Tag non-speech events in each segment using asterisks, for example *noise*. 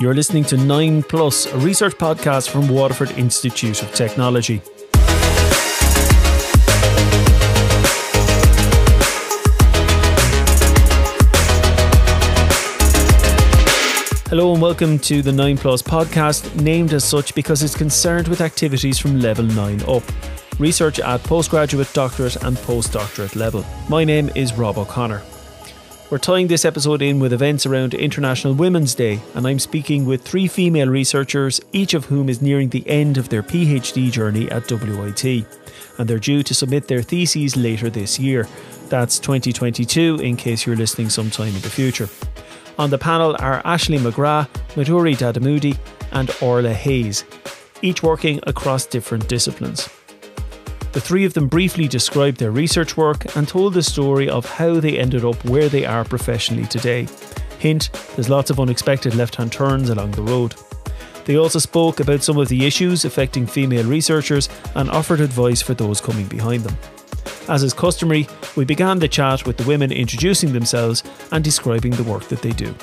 You're listening to 9 Plus, a research podcast from Waterford Institute of Technology. Hello and welcome to the 9 Plus podcast, named as such because it's concerned with activities from level 9 up. Research at postgraduate, doctorate, and postdoctorate level. My name is Rob O'Connor. We're tying this episode in with events around International Women's Day, and I'm speaking with three female researchers, each of whom is nearing the end of their PhD journey at WIT, and they're due to submit their theses later this year. That's 2022, in case you're listening sometime in the future. On the panel are Ashleen McGrath, Madhuri Dadamudi, and Orla Hayes, each working across different disciplines. The three of them briefly described their research work and told the story of how they ended up where they are professionally today. Hint, there's lots of unexpected left hand turns along the road. They also spoke about some of the issues affecting female researchers and offered advice for those coming behind them. As is customary, we began the chat with the women introducing themselves and describing the work that they do.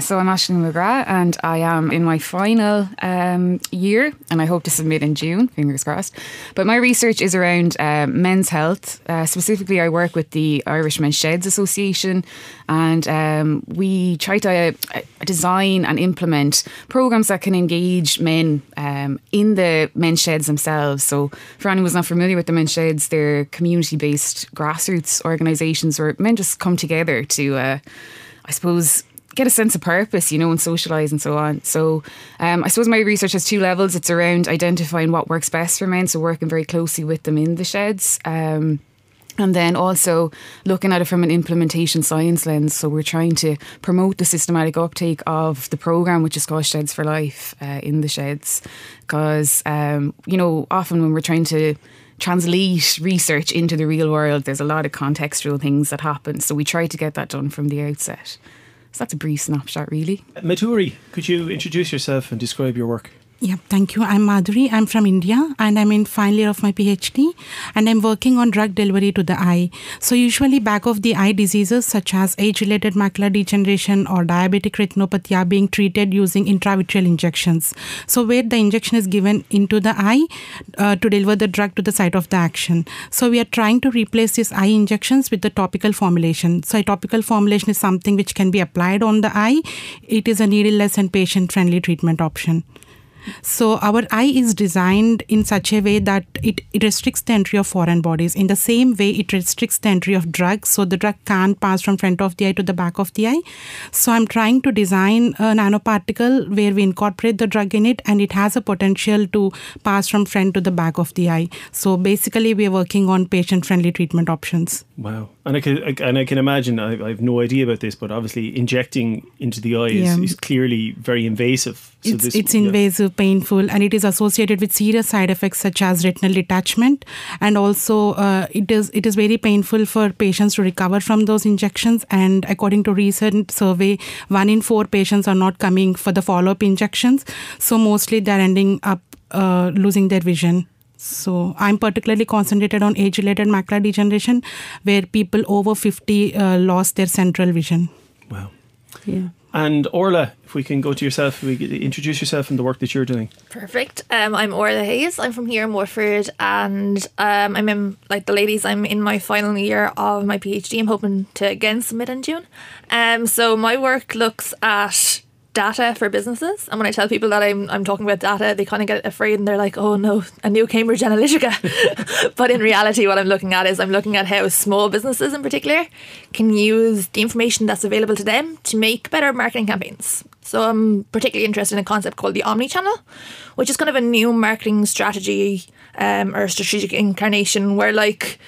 So I'm Ashleen McGrath and I am in my final um, year and I hope to submit in June, fingers crossed. But my research is around uh, men's health. Uh, specifically, I work with the Irish Men's Sheds Association and um, we try to uh, design and implement programs that can engage men um, in the men's sheds themselves. So for anyone who's not familiar with the men's sheds, they're community-based grassroots organisations where men just come together to, uh, I suppose, get a sense of purpose, you know, and socialise and so on. So um, I suppose my research has two levels. It's around identifying what works best for men, so working very closely with them in the sheds. Um, and then also looking at it from an implementation science lens. So we're trying to promote the systematic uptake of the program, which is called Sheds for Life, uh, in the sheds, because um, you know often when we're trying to translate research into the real world, there's a lot of contextual things that happen. So we try to get that done from the outset. So that's a brief snapshot, really. Madhuri, could you introduce yourself and describe your work? Yeah, thank you. I'm Madhuri. I'm from India and I'm in final year of my PhD and I'm working on drug delivery to the eye. So usually back of the eye diseases such as age-related macular degeneration or diabetic retinopathy are being treated using intravitreal injections. So where the injection is given into the eye uh, to deliver the drug to the site of the action. So we are trying to replace these eye injections with the topical formulation. So a topical formulation is something which can be applied on the eye. It is a needleless and patient-friendly treatment option. So our eye is designed in such a way that it, it restricts the entry of foreign bodies. In the same way, it restricts the entry of drugs, so the drug can't pass from front of the eye to the back of the eye. So I'm trying to design a nanoparticle where we incorporate the drug in it, and it has a potential to pass from front to the back of the eye. So basically, we are working on patient-friendly treatment options. Wow, and I can and I can imagine. I, I have no idea about this, but obviously, injecting into the eye yeah. is, is, clearly very invasive. So it's, this, it's yeah. invasive, painful, and it is associated with serious side effects such as retinal detachment, and also uh, it is it is very painful for patients to recover from those injections. And according to recent survey, one in four patients are not coming for the follow up injections. So mostly they're ending up uh, losing their vision. So I'm particularly concentrated on age-related macular degeneration, where people over 50 uh, lost their central vision. Wow. Yeah. And Orla, if we can go to yourself, we introduce yourself and the work that you're doing. Perfect. Um, I'm Orla Hayes. I'm from here in Waterford, and um, I'm in like the ladies. I'm in my final year of my PhD. I'm hoping to again submit in June. Um, so my work looks at data for businesses. And when I tell people that I'm I'm talking about data, they kind of get afraid and they're like, "Oh no, a new Cambridge Analytica." *laughs* but in reality, what I'm looking at is I'm looking at how small businesses, in particular, can use the information that's available to them to make better marketing campaigns. So I'm particularly interested in a concept called the omni-channel, which is kind of a new marketing strategy um, or strategic incarnation where like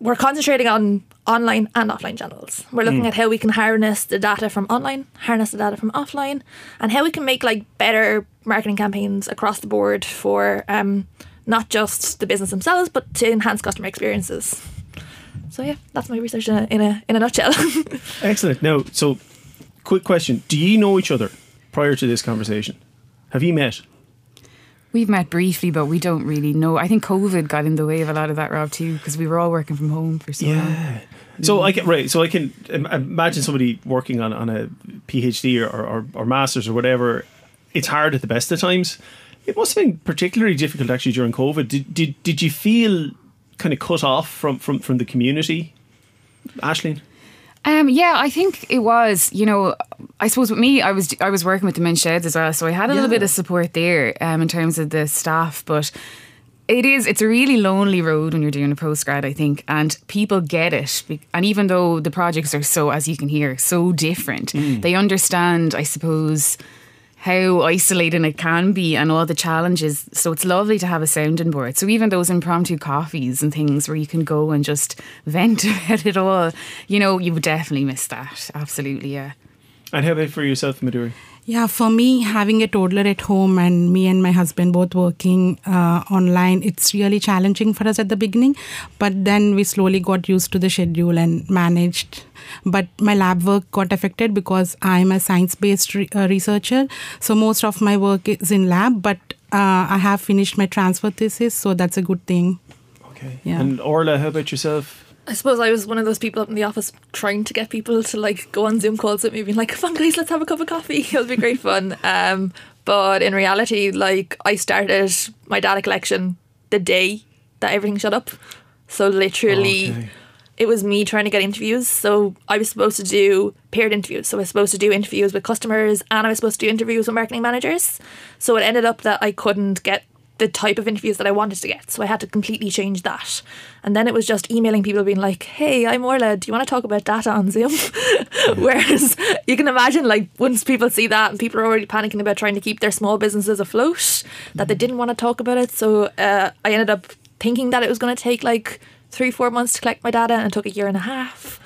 we're concentrating on online and offline channels. We're looking mm. at how we can harness the data from online, harness the data from offline, and how we can make like better marketing campaigns across the board for um, not just the business themselves, but to enhance customer experiences. So yeah, that's my research in a in a, in a nutshell. *laughs* Excellent. Now, so quick question: Do you know each other prior to this conversation? Have you met? We've met briefly, but we don't really know. I think COVID got in the way of a lot of that, Rob, too, because we were all working from home for so long. Yeah. So I can right. So I can im- imagine somebody working on, on a PhD or, or, or masters or whatever. It's hard at the best of times. It must have been particularly difficult actually during COVID. Did did, did you feel kind of cut off from, from, from the community, Ashleen? Um, yeah, I think it was. You know, I suppose with me, I was I was working with the men's sheds as well, so I had a little bit of support there um, in terms of the staff. But it is it's a really lonely road when you're doing a postgrad, I think, and people get it. And even though the projects are so, as you can hear, so different, mm. they understand, I suppose. How isolating it can be and all the challenges. So it's lovely to have a sounding board. So even those impromptu coffees and things where you can go and just *laughs* vent about it all, you know, you would definitely miss that. Absolutely, yeah. And how about for yourself, Madhuri? Yeah, for me, having a toddler at home and me and my husband both working uh, online, it's really challenging for us at the beginning. But then we slowly got used to the schedule and managed. But my lab work got affected because I'm a science based re- uh, researcher. So most of my work is in lab, but uh, I have finished my transfer thesis, so that's a good thing. Okay. Yeah. And Orla, how about yourself? I suppose I was one of those people up in the office trying to get people to like go on Zoom calls with me, being like, "Come on, guys, let's have a cup of coffee. *laughs* It'll be great fun." Um, but in reality, like I started my data collection the day that everything shut up. So literally, Okay. it was me trying to get interviews. So I was supposed to do paired interviews. So I was supposed to do interviews with customers, and I was supposed to do interviews with marketing managers. So it ended up that I couldn't get the type of interviews that I wanted to get. So I had to completely change that. And then it was just emailing people being like, hey, I'm Orla, do you want to talk about data on Zoom? *laughs* Whereas you can imagine, like, once people see that and people are already panicking about trying to keep their small businesses afloat, that they didn't want to talk about it. So uh, I ended up thinking that it was going to take like three, four months to collect my data, and it took a year and a half.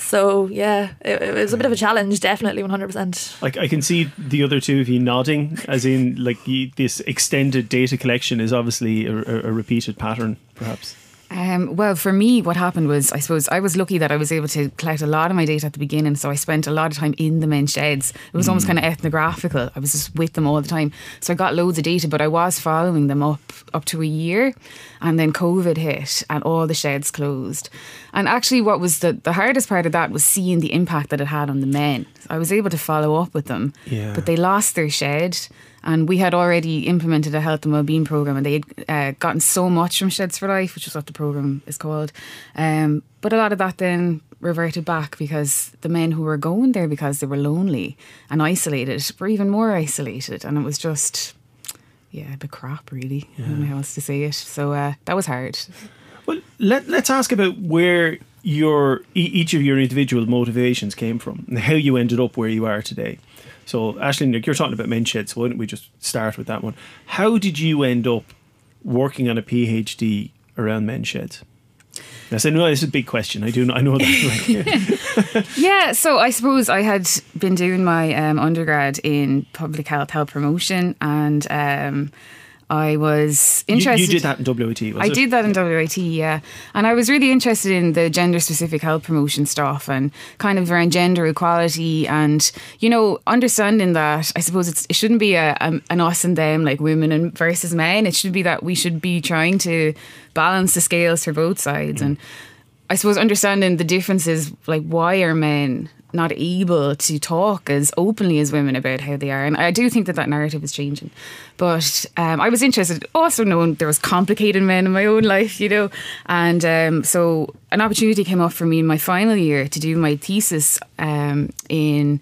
So yeah, it, it was a bit of a challenge, definitely, 100%. Like I can see the other two of you nodding, as in like you, this extended data collection is obviously a, a, a repeated pattern, perhaps. Um, well, for me, what happened was, I suppose, I was lucky that I was able to collect a lot of my data at the beginning. So I spent a lot of time in the men's sheds. It was almost kind of ethnographical. I was just with them all the time. So I got loads of data, but I was following them up up to a year, and then COVID hit, and all the sheds closed. And actually, what was the the hardest part of that was seeing the impact that it had on the men. I was able to follow up with them, Yeah. but they lost their shed. And we had already implemented a health and wellbeing program, and they had uh, gotten so much from Sheds for Life, which is what the program is called. Um, but a lot of that then reverted back because the men who were going there because they were lonely and isolated were even more isolated, and it was just yeah, a bit crap, really. I don't know how else to say it. So uh, that was hard. Well, let, let's ask about where your each of your individual motivations came from and how you ended up where you are today. So, Ashleen, you're talking about men's sheds, so why don't we just start with that one? How did you end up working on a PhD around men's sheds? I said, no, this is a big question. I do, know, I know that. *laughs* Yeah, so I suppose I had been doing my um, undergrad in public health, health promotion, and um, I was you, interested. you did that in was I it? did that in WIT, yeah. And I was really interested in the gender specific health promotion stuff and kind of around gender equality and, you know, understanding that I suppose it's, it shouldn't be a, a, an us and them, like women and versus men. It should be that we should be trying to balance the scales for both sides. And I suppose understanding the differences, like why are men not able to talk as openly as women about how they are, and I do think that that narrative is changing. But um, I was interested, also knowing there was complicated men in my own life, you know, and um, so an opportunity came up for me in my final year to do my thesis um, in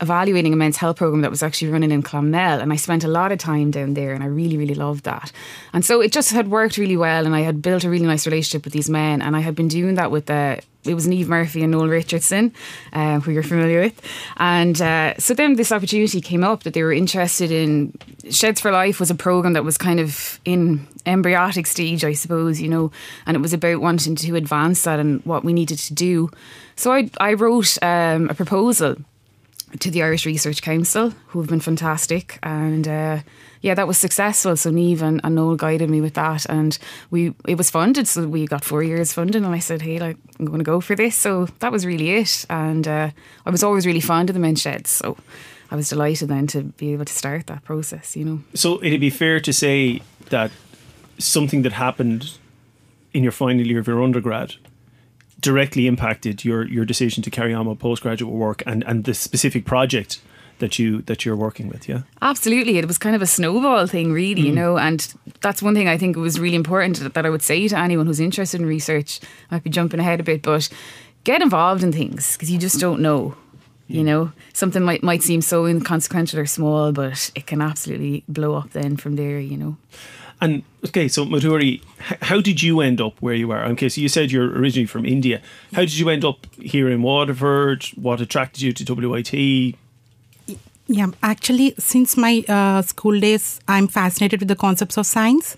evaluating a men's health program that was actually running in Clonmel and I spent a lot of time down there and I really really loved that. And so it just had worked really well and I had built a really nice relationship with these men and I had been doing that with the it was Niamh Murphy and Noel Richardson uh, who you're familiar with. And uh, so then this opportunity came up that they were interested in Sheds for Life was a program that was kind of in embryonic stage I suppose you know and it was about wanting to advance that and what we needed to do. So I, I wrote um, a proposal to the Irish Research Council, who have been fantastic. And uh, yeah, that was successful. So Niamh and, and Noel guided me with that, and we it was funded. So we got four years funding, and I said, hey, like I'm going to go for this. So that was really it. And uh, I was always really fond of the men's sheds, so. I was delighted then to be able to start that process. You know. So it'd be fair to say that something that happened in your final year of your undergrad directly impacted your your decision to carry on with postgraduate work and and the specific project that you that you're working with yeah? Absolutely. It was kind of a snowball thing really mm. you know and that's one thing i think was really important that i would say to anyone who's interested in research. I might be jumping ahead a bit but get involved in things because you just don't know you hmm. know something might might seem so inconsequential or small but it can absolutely blow up then from there you know and okay, so Madhuri, how did you end up where you are? Okay, so you said you're originally from India. How did you end up here in Waterford? What attracted you to WIT? Yeah, actually, since my uh, school days, I'm fascinated with the concepts of science.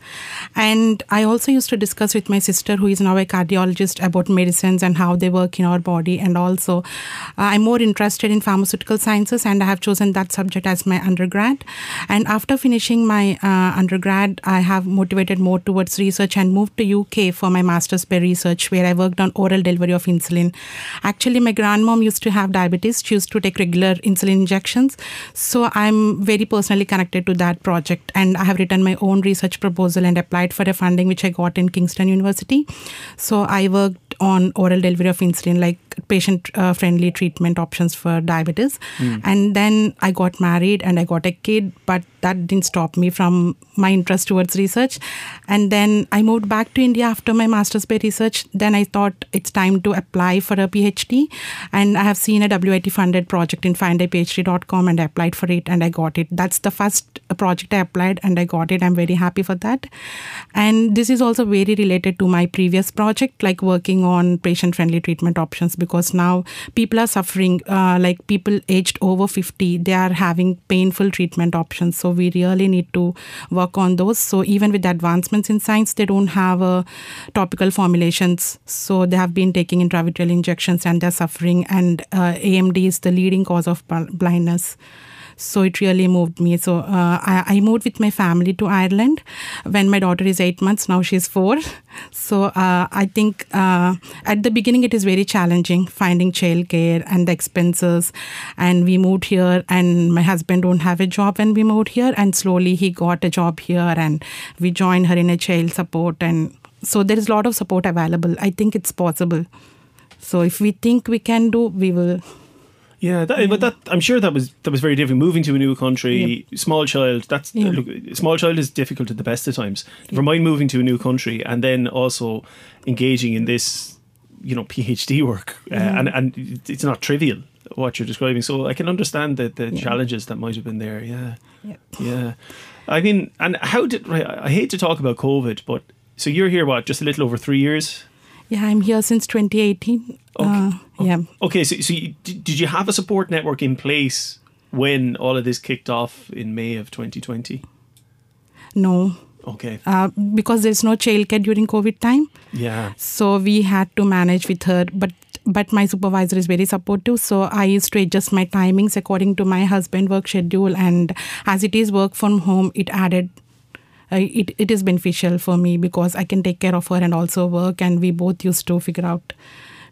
And I also used to discuss with my sister, who is now a cardiologist, about medicines and how they work in our body. And also, uh, I'm more interested in pharmaceutical sciences, and I have chosen that subject as my undergrad. And after finishing my uh, undergrad, I have motivated more towards research and moved to UK for my master's by research, where I worked on oral delivery of insulin. Actually, my grandmom used to have diabetes. She used to take regular insulin injections. So I'm very personally connected to that project, and I have written my own research proposal and applied for a funding which I got in Kingston University. So I worked on oral delivery of insulin, like patient uh, friendly treatment options for diabetes. Mm. And then I got married and I got a kid, but that didn't stop me from my interest towards research. And then I moved back to India after my master's by research. Then I thought it's time to apply for a PhD. And I have seen a WIT funded project in findaphd.com and I applied for it and I got it. That's the first project I applied and I got it. I'm very happy for that. And this is also very related to my previous project, like working on patient friendly treatment options because now people are suffering, uh, like people aged over 50, they are having painful treatment options. So we really need to work on those. So even with advancements in science, they don't have uh, topical formulations. So they have been taking intravitreal injections and they're suffering. And uh, AMD is the leading cause of blindness. So it really moved me. So uh, I, I, moved with my family to Ireland when my daughter is eight months. Now she's four. So uh, I think uh, at the beginning it is very challenging finding childcare and the expenses. And we moved here, and my husband don't have a job when we moved here. And slowly he got a job here, and we joined her in a child support. And so there is a lot of support available. I think it's possible. So if we think we can do, we will yeah, that, but that I'm sure that was that was very different. Moving to a new country, small child. That's yeah. look, small child is difficult at the best of times. For mine, moving to a new country and then also engaging in this, you know, PhD work, uh, and and it's not trivial what you're describing. So I can understand the the challenges that might have been there. Yeah, yeah. I mean, and how did right? I hate to talk about COVID, but so you're here what? Just a little over three years. Yeah, I'm here since 2018. Okay. Uh, yeah. Okay, so, so you, did you have a support network in place when all of this kicked off in May of 2020? No. Okay. Uh, because there's no childcare during COVID time. Yeah. So we had to manage with her, but but my supervisor is very supportive. So I used to adjust my timings according to my husband work schedule, and as it is work from home, it added uh, it, it is beneficial for me because I can take care of her and also work, and we both used to figure out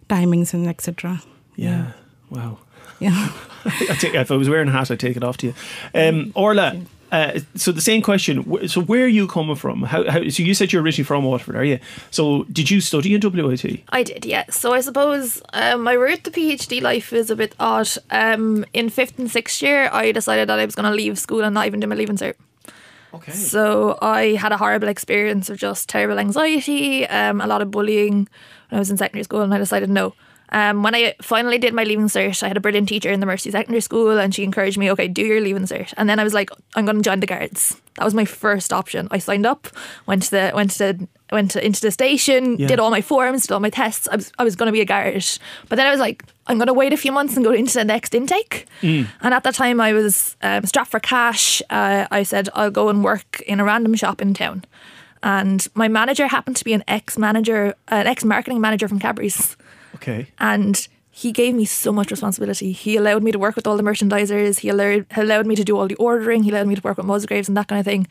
timings and etc. Yeah. yeah. Wow. Yeah. *laughs* I take, if I was wearing a hat, I'd take it off to you. Um, Orla, uh, so the same question. So where are you coming from? How, how, so you said you're originally from Waterford, are you? So did you study in WIT? I did, yeah. So I suppose um, my route to PhD life is a bit odd. Um, in fifth and sixth year, I decided that I was going to leave school and not even do my leaving cert. Okay. So I had a horrible experience of just terrible anxiety, um, a lot of bullying when I was in secondary school, and I decided no. Um, when I finally did my leaving cert, I had a brilliant teacher in the Mercy Secondary School, and she encouraged me, okay, do your leaving cert. And then I was like, I'm going to join the guards. That was my first option. I signed up, went to the went to went to, into the station, yeah. did all my forms, did all my tests. I was I was going to be a guard, but then I was like, I'm going to wait a few months and go into the next intake. Mm. And at that time, I was um, strapped for cash. Uh, I said I'll go and work in a random shop in town. And my manager happened to be an ex manager, an ex marketing manager from Cadbury's. Okay. And he gave me so much responsibility. He allowed me to work with all the merchandisers. He allowed, allowed me to do all the ordering. He allowed me to work with Musgraves and that kind of thing.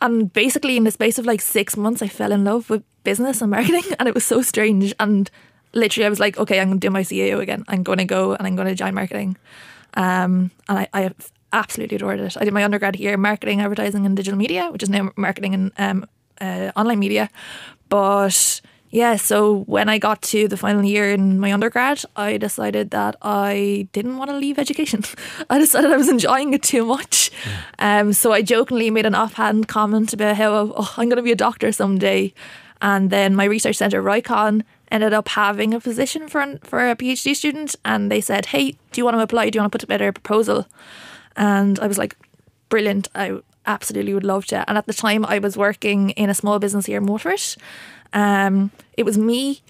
And basically, in the space of like six months, I fell in love with business and marketing, *laughs* and it was so strange. And literally, I was like, okay, I'm going to do my CAO again. I'm going to go and I'm going to join marketing. Um, and I, I absolutely adored it. I did my undergrad here, marketing, advertising, and digital media, which is now marketing and um, uh, online media. But yeah, so when I got to the final year in my undergrad, I decided that I didn't want to leave education. *laughs* I decided I was enjoying it too much. Um, so I jokingly made an offhand comment about how oh, I'm going to be a doctor someday. And then my research centre, RIKON, ended up having a position for, for a PhD student. And they said, hey, do you want to apply? Do you want to put together a proposal? And I was like, brilliant. I absolutely would love to. And at the time, I was working in a small business here in Waterford. Um, it was me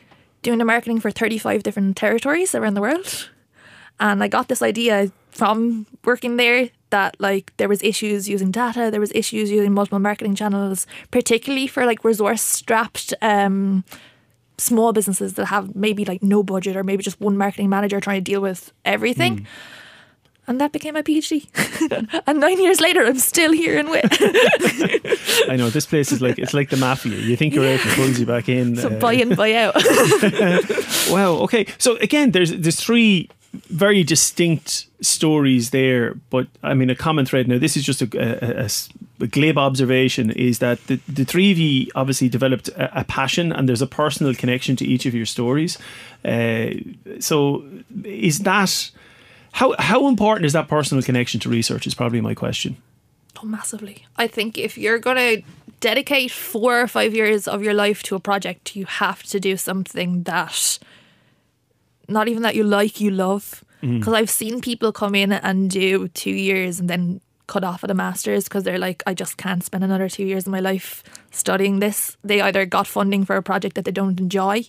doing the marketing for 35 different territories around the world. And I got this idea from working there that like there was issues using data, there was issues using multiple marketing channels, particularly for like resource strapped um, small businesses that have maybe like no budget or maybe just one marketing manager trying to deal with everything. Mm and that became my PhD. *laughs* and nine years later, I'm still here in Witt. *laughs* I know this place is like it's like the mafia. You think you're yeah. out and pulls you back in. So uh, buy in, buy out. *laughs* wow. Okay. So again, there's there's three very distinct stories there, but I mean a common thread. Now, this is just a, a, a, a glib observation: is that the, the three of you obviously developed a, passion, and there's a personal connection to each of your stories. Uh, so, is that how how important is that personal connection to research? Is probably my question. Oh, massively. I think if you're going to dedicate four or five years of your life to a project, you have to do something that not even that you like, you love. Because mm. I've seen people come in and do two years and then cut off at a master's because they're like, I just can't spend another two years of my life studying this. They either got funding for a project that they don't enjoy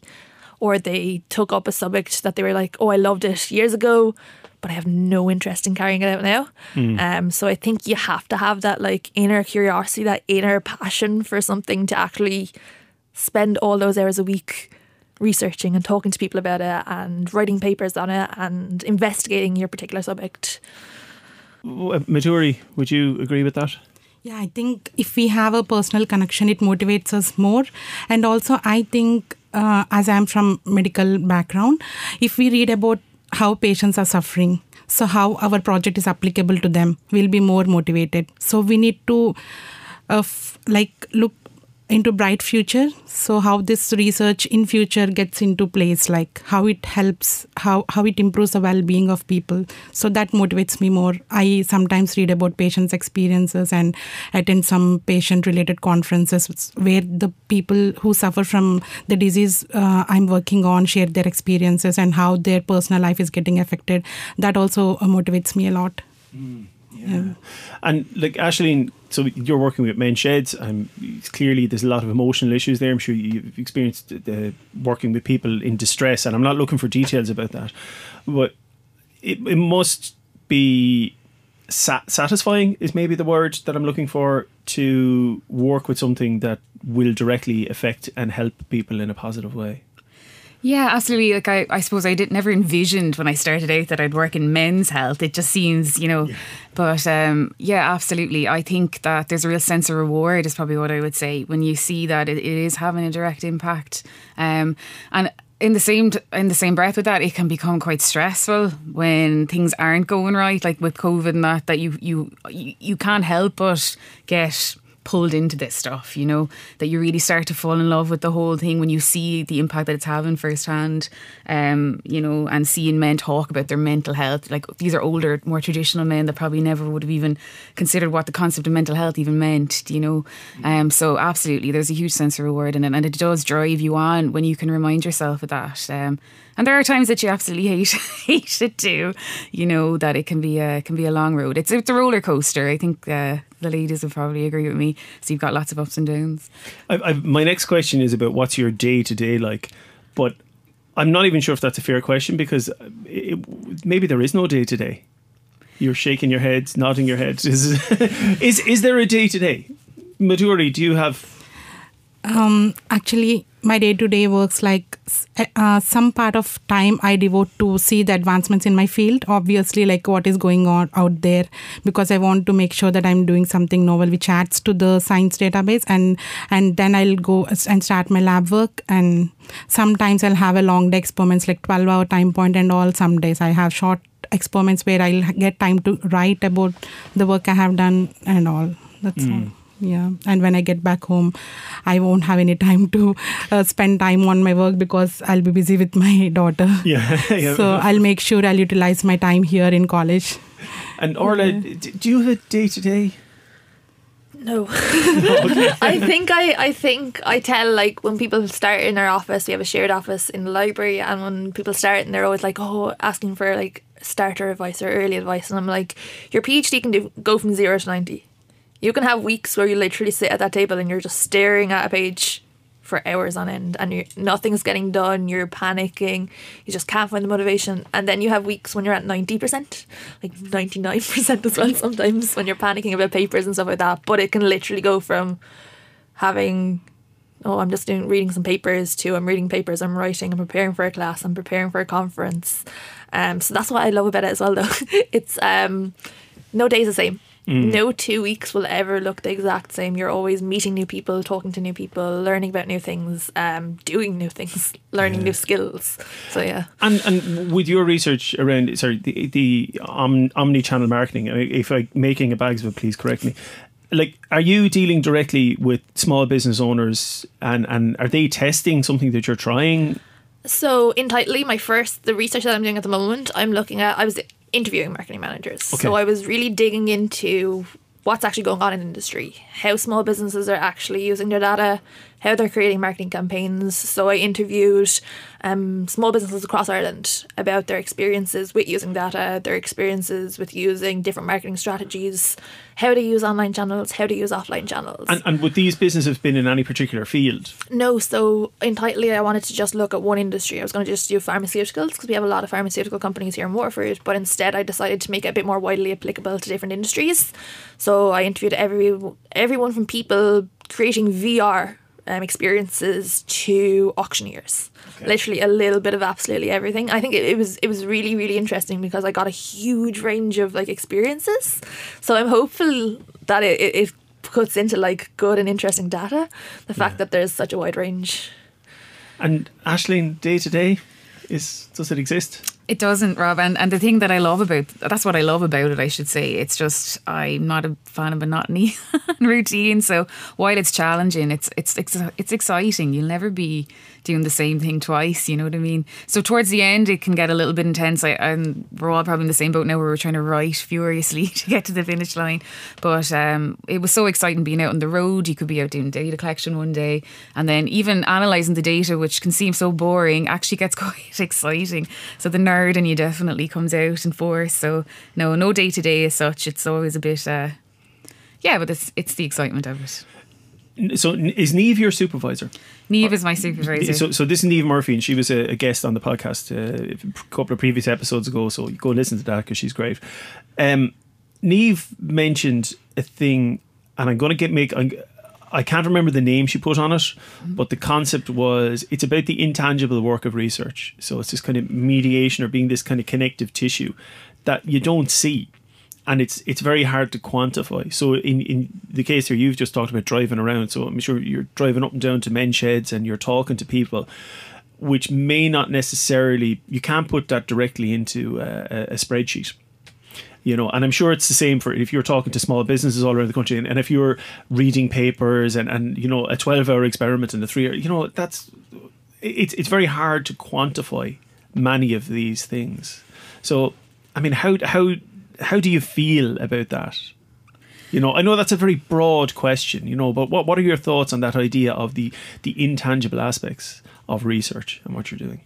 or they took up a subject that they were like, oh, I loved it years ago, but I have no interest in carrying it out now. Mm. Um, so I think you have to have that like inner curiosity, that inner passion for something to actually spend all those hours a week researching and talking to people about it and writing papers on it and investigating your particular subject. Madhuri, would you agree with that? Yeah, I think if we have a personal connection, it motivates us more. And also, I think uh, as I'm from medical background, if we read about how patients are suffering. So how our project is applicable to them. We'll be more motivated. So we need to uh, like look into bright future. So how this research in future gets into place like how it helps how how it improves the well-being of people. So that motivates me more. I sometimes read about patients experiences and attend some patient related conferences where the people who suffer from the disease uh, i'm working on share their experiences and how their personal life is getting affected. That also motivates me a lot. Mm. Yeah. And like Ashleen, so you're working with Men Sheds. Um, clearly, there's a lot of emotional issues there. I'm sure you've experienced working with people in distress, and I'm not looking for details about that, but it, it must be sat- satisfying. Is maybe the word that I'm looking for to work with something that will directly affect and help people in a positive way. Yeah, absolutely. Like I, I suppose I did never envisioned when I started out that I'd work in men's health. It just seems, you know, yeah. but um, yeah, absolutely. I think that there's a real sense of reward is probably what I would say when you see that it, it is having a direct impact. Um, and in the same in the same breath with that, it can become quite stressful when things aren't going right, like with COVID and that. That you you you can't help but get pulled into this stuff, you know, that you really start to fall in love with the whole thing when you see the impact that it's having firsthand, um, you know, and seeing men talk about their mental health. Like these are older, more traditional men that probably never would have even considered what the concept of mental health even meant, you know. Um, so absolutely, there's a huge sense of reward in it, and it does drive you on when you can remind yourself of that. Um, and there are times that you absolutely hate *laughs* hate it too. You know that it can be a can be a long road. It's it's a roller coaster. I think uh, the ladies would probably agree with me. So you've got lots of ups and downs. I've, I've, my next question is about what's your day to day like, but I'm not even sure if that's a fair question because uh, it, maybe there is no day to day. You're shaking your head, nodding your head. Is *laughs* is is there a day to day? Madhuri, do you have um, actually, my day to day works like uh, some part of time I devote to see the advancements in my field. Obviously, like what is going on out there, because I want to make sure that I'm doing something novel which adds to the science database, and and then I'll go and start my lab work. And sometimes I'll have a long day experiments like 12 hour time point and all. Some days I have short experiments where I'll get time to write about the work I have done and all. That's all. Yeah, and when I get back home, I won't have any time to uh, spend time on my work because I'll be busy with my daughter. *laughs* Yeah. yeah. *laughs* So I'll make sure I'll utilize my time here in college. and Orla, d- do you have a day to day? No. *laughs* I think I I think I tell like when people start in our office, we have a shared office in the library, and when people start and they're always like, oh, asking for like starter advice or early advice, and I'm like, your PhD can do go from zero to ninety. You can have weeks where you literally sit at that table and you're just staring at a page for hours on end, and you nothing's getting done. You're panicking. You just can't find the motivation, and then you have weeks when you're at ninety percent, like ninety nine percent as well. Sometimes when you're panicking about papers and stuff like that, but it can literally go from having oh i'm just doing reading some papers to i'm reading papers i'm writing i'm preparing for a class i'm preparing for a conference um so that's what i love about it as well though *laughs* it's um no day's the same no two weeks will ever look the exact same. You're always meeting new people talking to new people learning about new things um doing new things *laughs* learning new skills. So yeah. And and with your research around sorry the the om, omni-channel marketing, if I'm making a bags of it, please correct me. Like, are you dealing directly with small business owners, and and are they testing something that you're trying? So in Tightly, my first the research that I'm doing at the moment, I'm looking at I was interviewing marketing managers. So I was really digging into what's actually going on in industry, how small businesses are actually using their data, how they're creating marketing campaigns. So I interviewed um, small businesses across Ireland about their experiences with using data, their experiences with using different marketing strategies, how to use online channels, how to use offline channels. And and would these businesses have been in any particular field? No, so entirely, I wanted to just look at one industry. I was going to just do pharmaceuticals because we have a lot of pharmaceutical companies here in Waterford, but instead I decided to make it a bit more widely applicable to different industries. So I interviewed every everyone from people creating VR um, experiences to auctioneers. Literally a little bit of absolutely everything. I think it, it was it was really really interesting because I got a huge range of like experiences. So I'm hopeful that it, it, it puts into like good and interesting data. The fact that there's such a wide range. And Ashleen, day to day, is does it exist? It doesn't, Rob. And, and the thing that I love about that's what I love about it, I should say. It's just I'm not a fan of monotony and *laughs* routine. So while it's challenging, it's it's it's exciting. You'll never be doing the same thing twice. You know what I mean? So towards the end, it can get a little bit intense. I, and we're all probably in the same boat now. Where we're trying to write furiously *laughs* to get to the finish line. But um, it was so exciting being out on the road. You could be out doing data collection one day, and then even analysing the data, which can seem so boring, actually gets *laughs* quite exciting. So the nerd in you definitely comes out in force. So no, no day to day as such. It's always a bit. Uh, yeah, but it's it's the excitement of it. So is Niamh your supervisor? Niamh is my supervisor. So, so this is Niamh Murphy, and she was a, a guest on the podcast uh, a couple of previous episodes ago. So you go listen to that because she's great. Um, Niamh mentioned a thing, and I'm going to get make. I'm, I can't remember the name she put on it, mm-hmm. but the concept was it's about the intangible work of research. So it's this kind of mediation or being this kind of connective tissue that you don't see and it's it's very hard to quantify. So in in the case here, you've just talked about driving around. So I'm sure you're driving up and down to men's sheds and you're talking to people, which may not necessarily you can't put that directly into a- a spreadsheet. You know, and I'm sure it's the same for if you're talking to small businesses all around the country, and, and if you're reading papers and and you know a 12 hour experiment and a three hour, you know that's it's it's very hard to quantify many of these things. So, I mean, how how how do you feel about that? You know, I know that's a very broad question. You know, but what what are your thoughts on that idea of the the intangible aspects of research and what you're doing?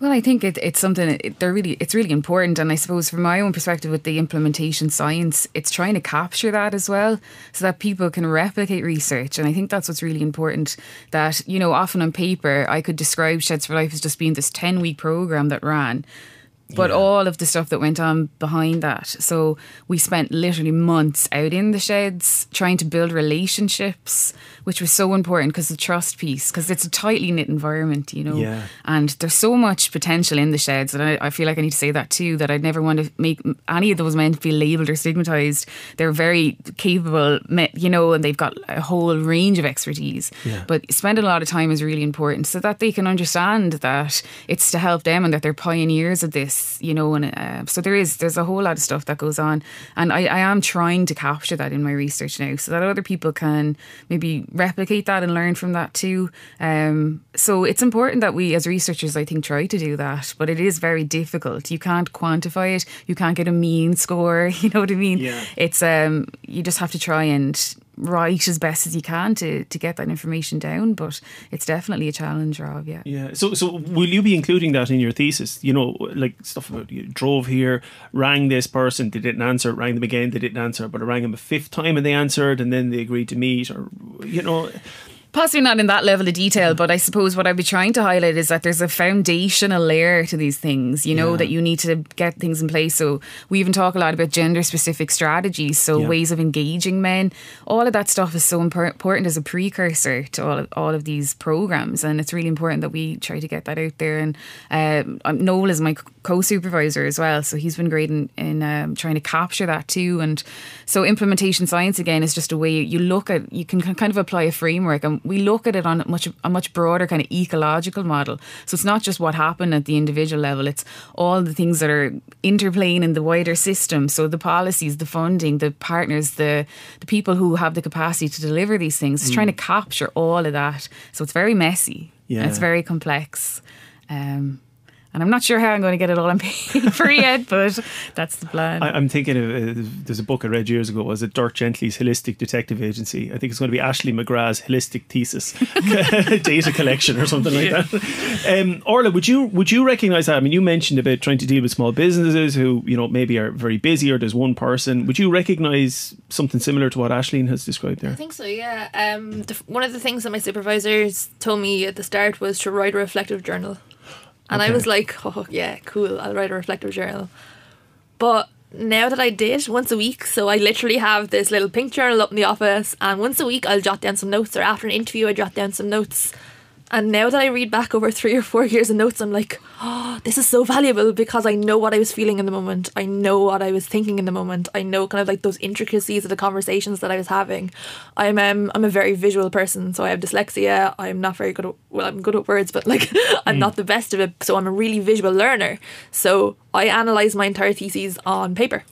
Well, I think it, it's something it, they're really it's really important, and I suppose from my own perspective with the implementation science, it's trying to capture that as well, so that people can replicate research, and I think that's what's really important. That you know, often on paper, I could describe Sheds for Life as just being this ten week program that ran, but all of the stuff that went on behind that. So we spent literally months out in the sheds trying to build relationships, which was so important because the trust piece, because it's a tightly knit environment, you know. Yeah. And there's so much potential in the sheds, and I, I feel like I need to say that too. That I'd never want to make any of those men feel labelled or stigmatized. They're very capable, you know, and they've got a whole range of expertise. Yeah. But spending a lot of time is really important, so that they can understand that it's to help them and that they're pioneers of this. You know, and uh, so there is there's a whole lot of stuff that goes on, and I, I am trying to capture that in my research now, so that other people can maybe replicate that and learn from that too. Um, so it's important that we as researchers, I think, try to do that, but it is very difficult. You can't quantify it. You can't get a mean score. *laughs* You know what I mean? Yeah. It's um, you just have to try and write as best as you can to to get that information down. But it's definitely a challenge, Rob. Yeah. Yeah. So, so will you be including that in your thesis? You know, like stuff about you drove here, rang this person, they didn't answer, rang them again, they didn't answer, but I rang them a fifth time and they answered, and then they agreed to meet, or you know. Possibly not in that level of detail, but I suppose what I'd be trying to highlight is that there's a foundational layer to these things, you know, Yeah. that you need to get things in place. So we even talk a lot about gender specific strategies, so Yeah. ways of engaging men. All of that stuff is so impor- important as a precursor to all of, all of these programs. And it's really important that we try to get that out there. And um, um, Noel is my co supervisor as well. So he's been great in, in um, trying to capture that too. And so implementation science, again, is just a way you look at, you can kind of apply a framework. And we look at it on a much, a much broader kind of ecological model. So it's not just what happened at the individual level, it's all the things that are interplaying in the wider system. So the policies, the funding, the partners, the, the people who have the capacity to deliver these things. It's trying to capture all of that. So it's very messy. Yeah. It's very complex. Um, and I'm not sure how I'm going to get it all on paper *laughs* yet, but that's the plan. I, I'm thinking of uh, there's a book I read years ago. Was it Dirk Gently's Holistic Detective Agency? I think it's going to be Ashleen McGrath's Holistic Thesis, *laughs* data collection or something like that. Um, Orla, would you would you recognise that? I mean, you mentioned about trying to deal with small businesses who you know maybe are very busy or there's one person. Would you recognise something similar to what Ashleen has described there? I think so, yeah. Um, the, one of the things that my supervisors told me at the start was to write a reflective journal. And I was like, oh, yeah, cool, I'll write a reflective journal. But now that I did once a week, so I literally have this little pink journal up in the office, and once a week I'll jot down some notes, or after an interview, I jot down some notes. And now that I read back over three or four years of notes, I'm like, oh, this is so valuable because I know what I was feeling in the moment. I know what I was thinking in the moment. I know kind of like those intricacies of the conversations that I was having. I'm um, I'm a very visual person, so I have dyslexia. I'm not very good at well, I'm good at words, but like *laughs* I'm not the best of it. So I'm a really visual learner. So I analyze my entire theses on paper.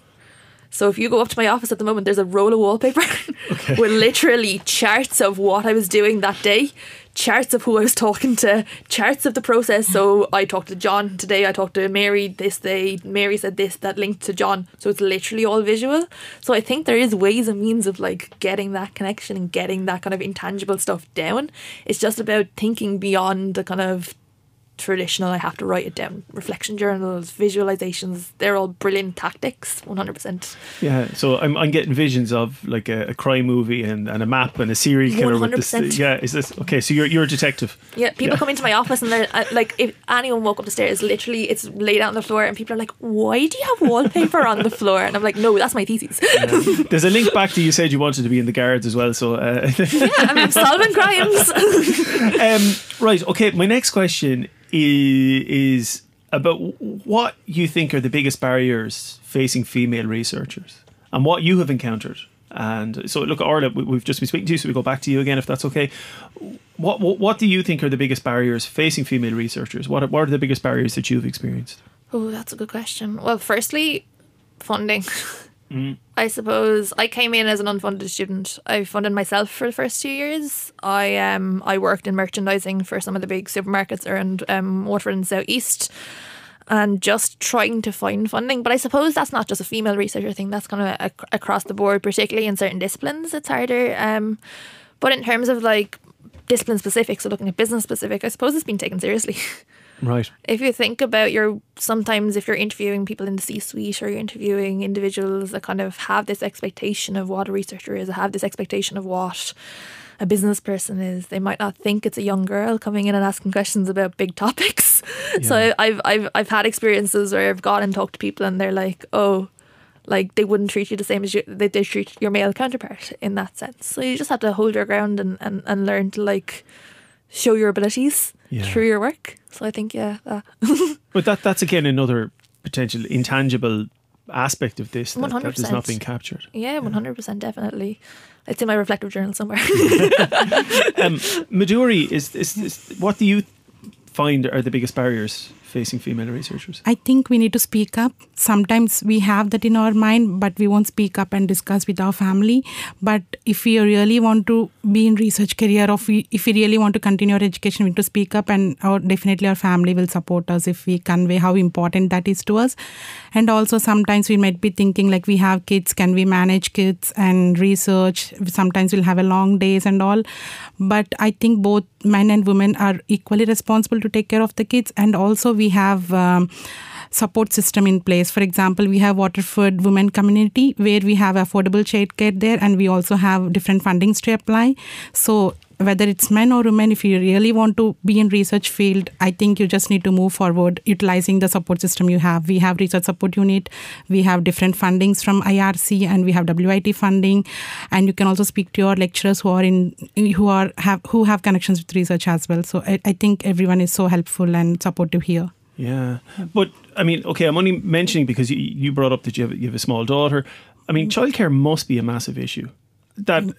So if you go up to my office at the moment, there's a roll of wallpaper *laughs* with literally charts of what I was doing that day, charts of who I was talking to, charts of the process. So I talked to John today, I talked to Mary this day, Mary said this, that linked to John. So it's literally all visual. So I think there is ways and means of like getting that connection and getting that kind of intangible stuff down. It's just about thinking beyond the kind of traditional I have to write it down. Reflection journals, visualizations, they're all brilliant tactics, 100%. Yeah, so I'm, I'm getting visions of like a, a crime movie and, and a map and a serial killer with this. 100%. Yeah, is this okay? So you're you're a detective. Yeah, people Yeah. come into my office and they're uh, like, if anyone walk up the stairs, literally it's laid out on the floor, and people are like, "Why do you have wallpaper on the floor?" And I'm like, "No, that's my thesis. *laughs* There's a link back to you said you wanted to be in the guards as well. So uh, I'm solving crimes." *laughs* um, right, okay. My next question is, about what you think are the biggest barriers facing female researchers and what you have encountered. And so, look, Orla, we- we've just been speaking to you, so we go back to you again, if that's okay. What what, what do you think are the biggest barriers facing female researchers? What what are the biggest barriers that you've experienced? oh, that's a good question. Well, firstly, funding. *laughs* I suppose I came in as an unfunded student. I funded myself for the first two years. I um I worked in merchandising for some of the big supermarkets around um Waterford and South East. and just trying to find funding. But I suppose that's not just a female researcher thing. That's kind of ac- across the board, particularly in certain disciplines. It's harder. Um, but in terms of like discipline specific, so looking at business specific, I suppose it's been taken seriously. *laughs* Right. if you think about your sometimes if you're interviewing people in the C-suite or you're interviewing individuals that kind of have this expectation of what a researcher is, have this expectation of what a business person is, they might not think it's a young girl coming in and asking questions about big topics. *laughs* So I've I've I've had experiences where I've gone and talked to people and they're like, oh. Like they wouldn't treat you the same as you, they, they treat your male counterpart in that sense. So you just have to hold your ground and, and, and learn to like show your abilities Yeah. through your work. So I think yeah, that. *laughs* But that that's again another potential intangible aspect of this that, that is not 100%. being captured. Yeah, one hundred percent, definitely. It's in my reflective journal somewhere. *laughs* *laughs* Um, Madhuri, is, is, is what do you find are the biggest barriers facing female researchers? I think we need to speak up. Sometimes we have that in our mind, but we won't speak up and discuss with our family. But if we really want to be in research career, or if we, if we really want to continue our education, we need to speak up, and our, definitely our family will support us if we convey how important that is to us. And also sometimes we might be thinking like we have kids, can we manage kids and research? Sometimes we'll have a long days and all. But I think both men and women are equally responsible to take care of the kids, and also we have um, support system in place. For example, we have Waterford Women Community where we have affordable childcare there, and we also have different fundings to apply. So whether it's men or women, if you really want to be in research field, I think you just need to move forward utilizing the support system you have. We have research support unit, we have different fundings from IRC, and we have WIT funding, and you can also speak to your lecturers who are in who are have who have connections with research as well. So I, I think everyone is so helpful and supportive here. Yeah, but I mean, okay, I'm only mentioning because you, you brought up that you have, you have a small daughter. I mean, mm. childcare must be a massive issue that mm.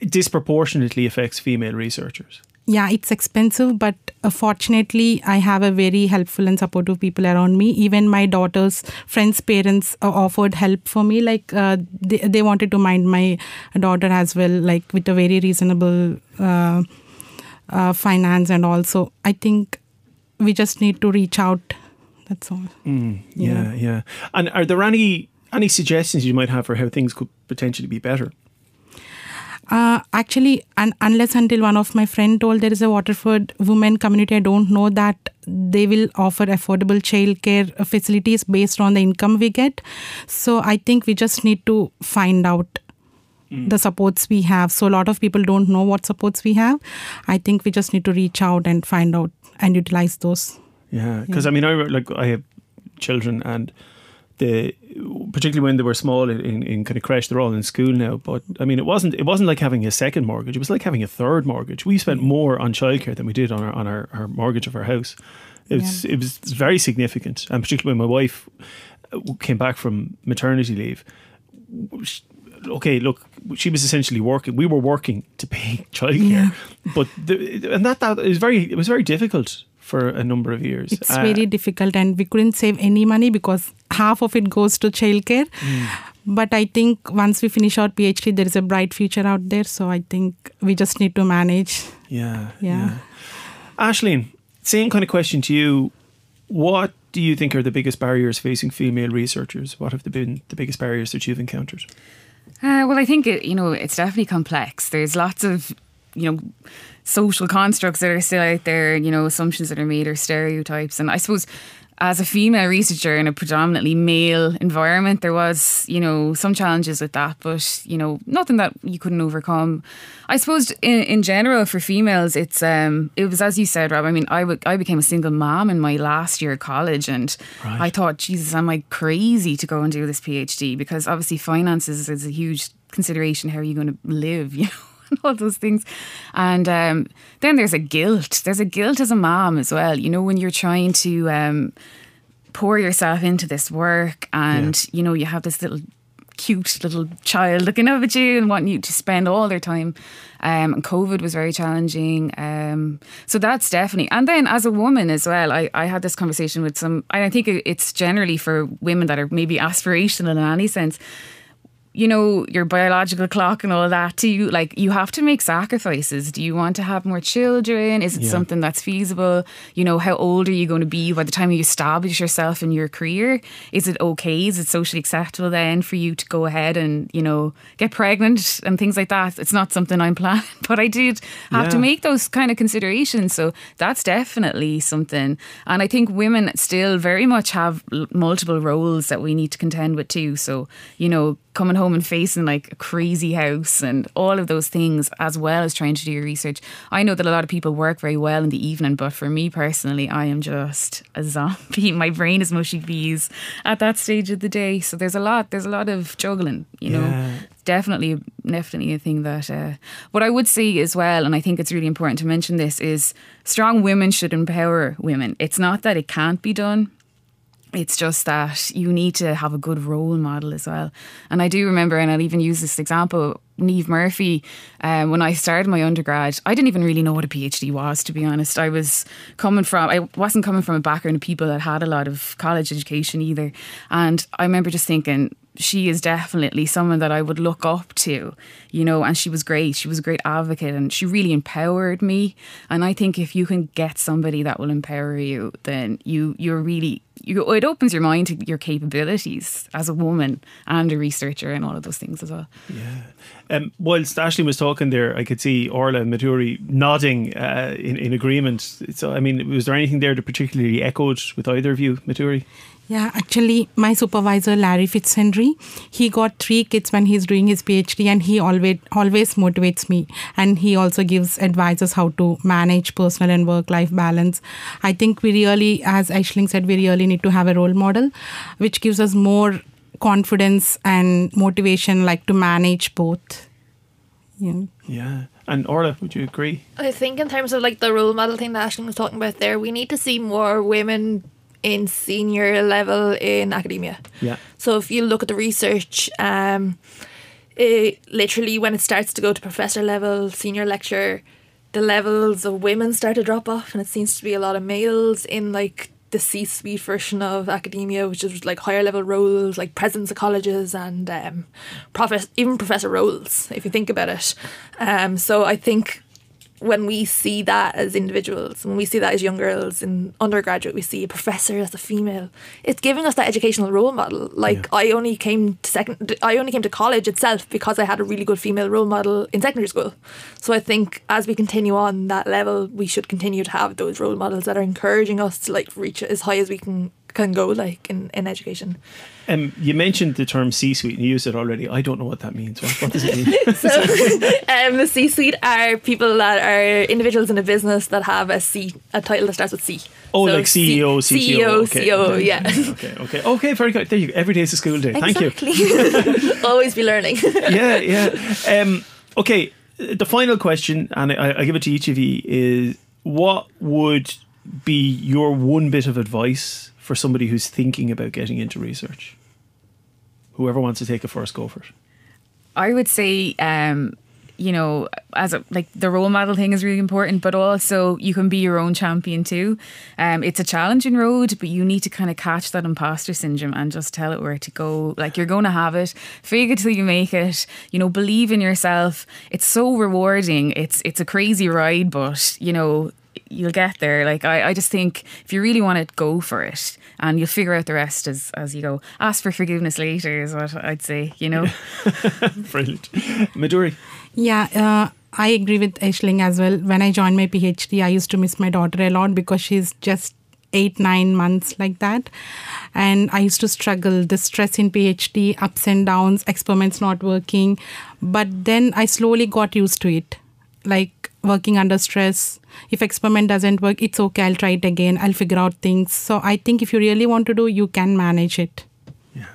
Disproportionately affects female researchers. Yeah, it's expensive, but uh, fortunately, I have a very helpful and supportive people around me. Even my daughter's friends' parents uh, offered help for me. Like uh, they, they wanted to mind my daughter as well, like with a very reasonable uh, uh, finance. And also, I think we just need to reach out. That's all. Mm, yeah, yeah, yeah. And are there any any suggestions you might have for how things could potentially be better? Uh, actually, un- unless until one of my friend told there is a Waterford women community, I don't know that they will offer affordable childcare facilities based on the income we get. So I think we just need to find out Mm. the supports we have. So a lot of people don't know what supports we have. I think we just need to reach out and find out and utilize those. Yeah, because I mean, I like I have children, and the particularly when they were small in, in, in kind of creche, they're all in school now. But I mean, it wasn't it wasn't like having a second mortgage. It was like having a third mortgage. We spent more on childcare than we did on our on our, our mortgage of our house. It was it was very significant, and particularly when my wife uh, came back from maternity leave. she- Okay, look, she was essentially working. We were working to pay *laughs* childcare, but the, and that that is very it was very difficult for a number of years. It's Uh, very difficult, and we couldn't save any money because half of it goes to childcare. Mm. But I think once we finish our PhD, there is a bright future out there. So I think we just need to manage. Yeah, Yeah. yeah. Ashleen, same kind of question to you. What do you think are the biggest barriers facing female researchers? What have been the biggest barriers that you've encountered? Uh, well, I think it, you know it's definitely complex. There's lots of you know social constructs that are still out there. You know assumptions that are made or stereotypes, and I suppose as a female researcher in a predominantly male environment, there was you know some challenges with that, but you know nothing that you couldn't overcome. I suppose in, in general for females, it's um it was as you said, Rob. I mean, I w- I became a single mom in my last year of college, and Right. I thought, Jesus, am I crazy to go and do this PhD? Because obviously finances is a huge consideration. How are you going to live? *laughs* You know. And *laughs* All those things, and um, then there's a guilt. There's a guilt as a mom as well. You know, when you're trying to um, pour yourself into this work, and you know you have this little cute little child looking up at you and wanting you to spend all their time. Um, and COVID was very challenging. Um, so that's definitely. And then as a woman as well, I, I had this conversation with some, and I think it's generally for women that are maybe aspirational in any sense you know, your biological clock and all that, do you like you have to make sacrifices? Do you want to have more children? Is it Yeah. something that's feasible? You know, how old are you going to be by the time you establish yourself in your career? Is it okay? Is it socially acceptable then for you to go ahead and, you know, get pregnant and things like that? It's not something I'm *laughs* planning, but I did have to make those kind of considerations. So that's definitely something. And I think women still very much have l- multiple roles that we need to contend with too. So, you know, coming home and facing like a crazy house and all of those things, as well as trying to do your research. I know that a lot of people work very well in the evening, but for me personally, I am just a zombie. *laughs* My brain is mushy bees at that stage of the day. So there's a lot, there's a lot of juggling, you know Yeah. definitely definitely a thing that uh, what I would say as well and I think it's really important to mention this is strong women should empower women it's not that it can't be done it's just that you need to have a good role model as well. And I do remember, and I'll even use this example Niamh Murphy, um, when I started my undergrad, I didn't even really know what a PhD was, to be honest. I was coming from, I wasn't coming from a background of people that had a lot of college education either. And I remember just thinking, she is definitely someone that I would look up to, you know, and she was great. She was a great advocate and she really empowered me. And I think if you can get somebody that will empower you, then you you're really you, it opens your mind to your capabilities as a woman and a researcher and all of those things as well. Yeah. Um, whilst Aisling was talking there, I could see Orla Madhuri nodding uh, in, in agreement. So, I mean, was there anything there that particularly echoed with either of you, Madhuri? Yeah, actually, my supervisor Larry Fitzhenry, he got three kids when he's doing his PhD, and he always always motivates me, and he also gives advices how to manage personal and work life balance. I think we really, as Aisling said, we really need to have a role model, which gives us more confidence and motivation, like to manage both. Yeah. Yeah. And Orla, would you agree? I think in terms of like the role model thing that Aisling was talking about there, we need to see more women in senior level in academia. Yeah. So if you look at the research, um, it, literally when it starts to go to professor level, senior lecture, the levels of women start to drop off, and it seems to be a lot of males in like the C-suite version of academia, which is like higher level roles, like presidents of colleges and um, even professor roles, if you think about it. Um, so I think when we see that as individuals, when we see that as young girls in undergraduate, we see a professor as a female. It's giving us that educational role model. Like yeah. I only came to second, I only came to college itself because I had a really good female role model in secondary school. So I think as we continue on that level, we should continue to have those role models that are encouraging us to like reach as high as we can can go like in, in education. Um, you mentioned the term C-suite and you used it already. I don't know what that means. What, what does it mean? *laughs* so, um, the C-suite are people that are individuals in a business that have a C, a title that starts with C. Oh, so like CEO, C- CTO. CEO, okay. CEO, yeah. *laughs* Okay, okay, okay. Very good. There you go. Every day is a school day. Exactly. Thank you. *laughs* Always be learning. yeah, yeah. Um, okay. The final question, and I, I give it to each of you, is what would be your one bit of advice for somebody who's thinking about getting into research? Whoever wants to take it first, go for it. I would say, um, you know, as a, like the role model thing is really important, but also you can be your own champion too. Um, it's a challenging road, but you need to kind of catch that imposter syndrome and just tell it where to go. Like you're going to have it, fake it till you make it. You know, believe in yourself. It's so rewarding. It's it's a crazy ride, but you know you'll get there. Like I, I just think if you really want it, go for it, and you'll figure out the rest as as you go. Ask for forgiveness later is what I'd say. You know, *laughs* brilliant, Madhuri. Yeah. Uh, I agree with Aisling as well. When I joined my PhD, I used to miss my daughter a lot because she's just eight nine months like that and i used to struggle the stress in phd ups and downs experiments not working but then i slowly got used to it like working under stress. If experiment doesn't work it's okay. I'll try it again. I'll figure out things. So i think if you really want to do you can manage it. Yeah.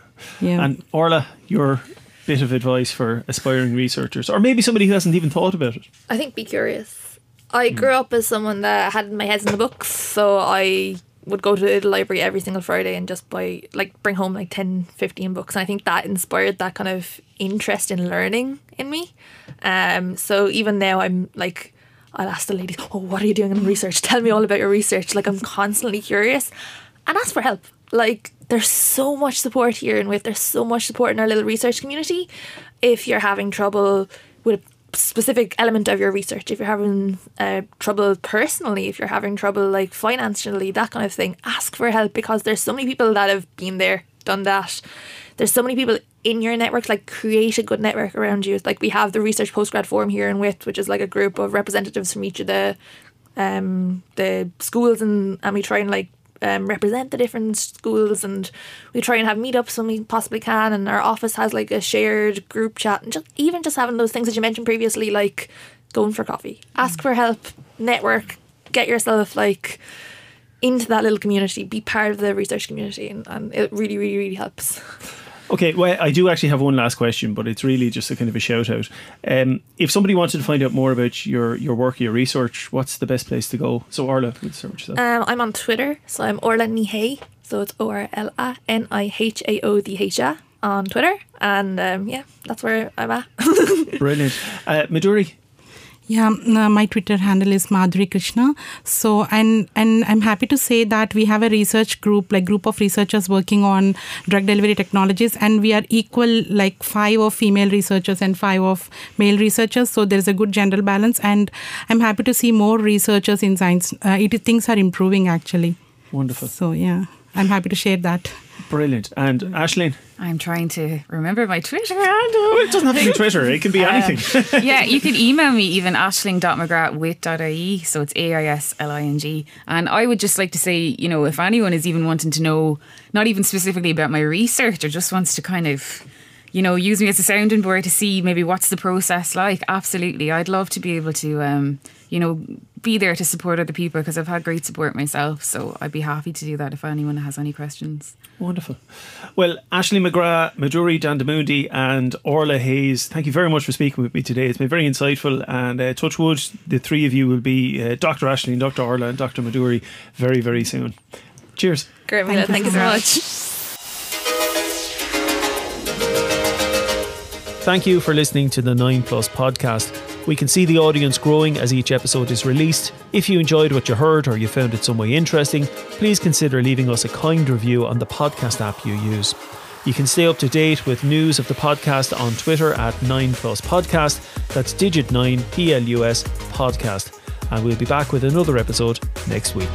Yeah. And orla your bit of advice for aspiring researchers or maybe somebody who hasn't even thought about it. I think be curious. I grew up as someone that had my head in the books so i would go to the library every single Friday and just buy like bring home like 10 15 books. And I think that inspired that kind of interest in learning in me. Um so even now I'm like I'll ask the ladies oh what are you doing in research? Tell me all about your research. Like I'm constantly curious. And ask for help. Like there's so much support here and with there's so much support in our little research community. If you're having trouble with a specific element of your research if you're having uh, trouble personally if you're having trouble like financially that kind of thing ask for help because there's so many people that have been there done that there's so many people in your network like create a good network around you. Like we have the research postgrad forum here in WIT which is like a group of representatives from each of the um the schools and and we try and like um, represent the different schools and we try and have meetups when we possibly can and our office has like a shared group chat and just even just having those things that you mentioned previously like going for coffee. Ask for help network get yourself like into that little community be part of the research community and, and it really really really helps *laughs* Okay, well, I do actually have one last question, but it's really just a kind of a shout out. Um, if somebody wanted to find out more about your, your work, your research, what's the best place to go? So, Orla, let's start with Um, I'm on Twitter, so I'm Orla Hé. So it's O R L A N I H A O D H A on Twitter. And um, yeah, that's where I'm at. *laughs* Brilliant. Uh, Yeah, uh, my Twitter handle is Madhuri Krishna. So, and and I'm happy to say that we have a research group, like group of researchers working on drug delivery technologies, and we are equal, like five of female researchers and five of male researchers. So there is a good gender balance, and I'm happy to see more researchers in science. Uh, it things are improving actually. wonderful. So yeah, I'm happy to share that. Brilliant. And Ashleen, I'm trying to remember my Twitter *laughs* well, handle. it doesn't have to be *laughs* Twitter, it can be anything. *laughs* yeah, you can email me even ashling.mcgrath with .ie, so it's A-I-S-L-I-N-G. And I would just like to say, you know, if anyone is even wanting to know, not even specifically about my research or just wants to kind of, you know, use me as a sounding board to see maybe what's the process like, absolutely. I'd love to be able to, um, you know, be there to support other people because I've had great support myself. So I'd be happy to do that if anyone has any questions. Wonderful. Well, Ashleen McGrath, Madhuri Dandamudi, and Orla Hayes, thank you very much for speaking with me today. It's been very insightful. And uh, touch wood, the three of you will be uh, Dr. Ashleen, and Dr. Orla, and Dr. Madhuri very, very soon. Cheers. Great, Mila. Thank you so much. Thank you for listening to the 9 Plus podcast. We can see the audience growing as each episode is released. If you enjoyed what you heard or you found it some way interesting, please consider leaving us a kind review on the podcast app you use. You can stay up to date with news of the podcast on Twitter at 9 Plus Podcast. That's digit 9 P L U S podcast. And we'll be back with another episode next week.